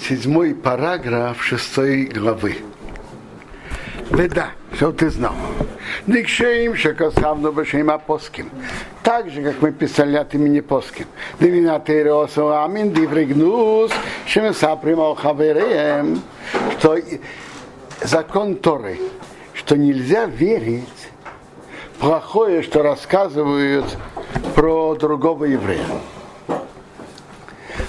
седьмой параграф шестой главы. Веда, что ты знал. Дикшеим шекосхавну бешеим апоским. Так же, как мы писали от имени Поским. Дивинатейросу амин дивригнус шемесаприм хавереем. Что закон Торы, что нельзя верить плохое, что рассказывают про другого еврея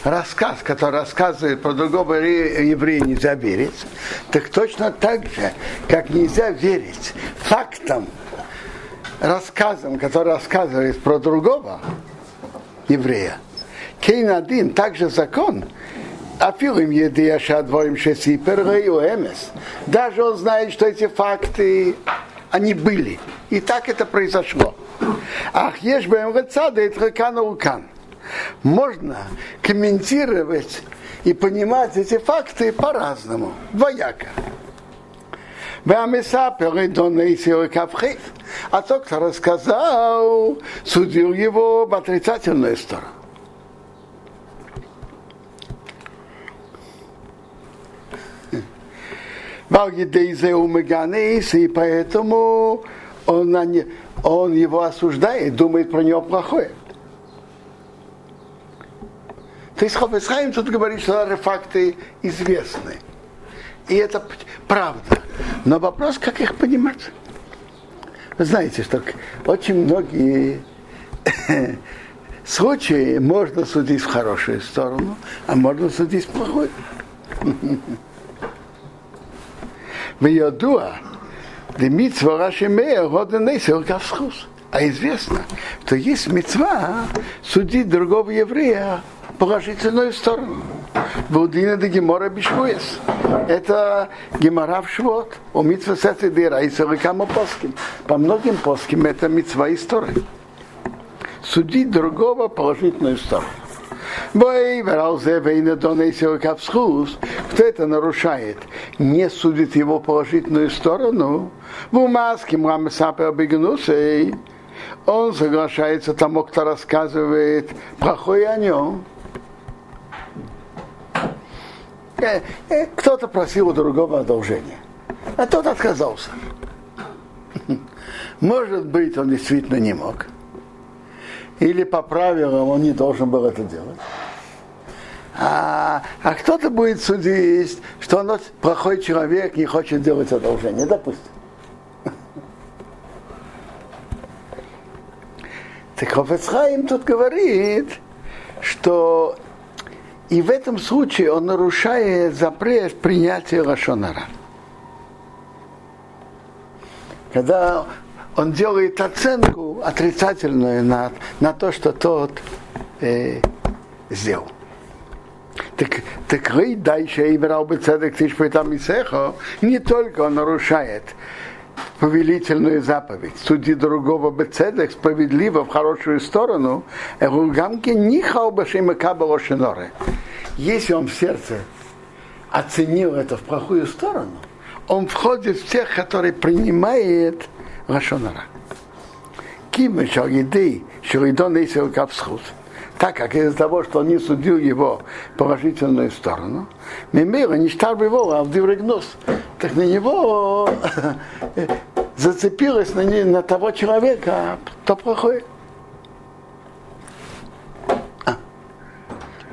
рассказ, который рассказывает про другого еврея, нельзя верить, так точно так же, как нельзя верить фактам, рассказам, которые рассказывает про другого еврея. Кейн один, также закон, а филим еды дворим шесипер эмес. Даже он знает, что эти факты, они были. И так это произошло. Ах, ешь бы им рецада и трекана укан можно комментировать и понимать эти факты по-разному, двояко. А тот, кто рассказал, судил его в отрицательную сторону. И поэтому он, он его осуждает, думает про него плохое. То есть Хофесхайм тут говорит, что факты известны. И это правда. Но вопрос, как их понимать? Вы знаете, что очень многие случаи можно судить в хорошую сторону, а можно судить в плохую. В Йодуа, Демитсва Рашимея, Роденейсер Гавсхус. А известно, что есть мецва судить другого еврея положительную сторону. Будина де Гемора Бишвуес. Это Гемора в Швот. У митва сети дира и целикам поским. По многим поским это митва истории. Судить другого положительную сторону. Бой, вералзе, вейна донейся капсхус, кто это нарушает, не судит его положительную сторону, в умаске мамесапе обигнусей, он соглашается тому, кто рассказывает плохое о нем. Э, э, кто-то просил у другого одолжения, а тот отказался. Может быть, он действительно не мог. Или по правилам он не должен был это делать. А, а кто-то будет судить, что он плохой человек, не хочет делать одолжение, допустим. Так Хофецхайм тут говорит, что и в этом случае он нарушает запрет принятия Лашонара. Когда он делает оценку отрицательную на, на то, что тот э, сделал. Так, так вы дальше и брал бы цедек там и не только он нарушает повелительную заповедь, суди другого бецедек справедливо в хорошую сторону, гамки не кабалошиноре. Если он в сердце оценил это в плохую сторону, он входит в тех, которые принимает Лашонара. Кима шагидей, шагидон несел капсхут. Так как из-за того, что он не судил его положительную сторону, Мимира не штар его, а в так на него зацепилось на, не, на того человека, кто плохой. А.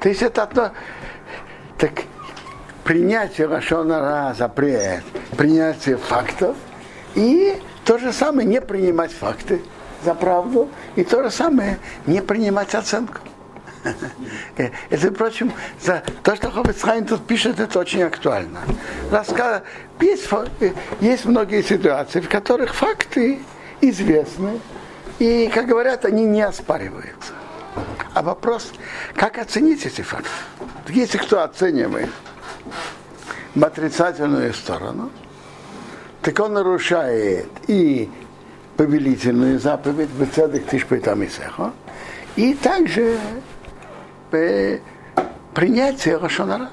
То есть это одно, так принятие Рашонара запрет, принятие фактов и то же самое не принимать факты за правду и то же самое не принимать оценку. Это, впрочем, за то, что Ховецхайм тут пишет, это очень актуально. Рассказ... Есть, есть многие ситуации, в которых факты известны, и, как говорят, они не оспариваются. А вопрос, как оценить эти факты? Если кто оценивает в отрицательную сторону, так он нарушает и повелительную заповедь, и также принятие Рошонара.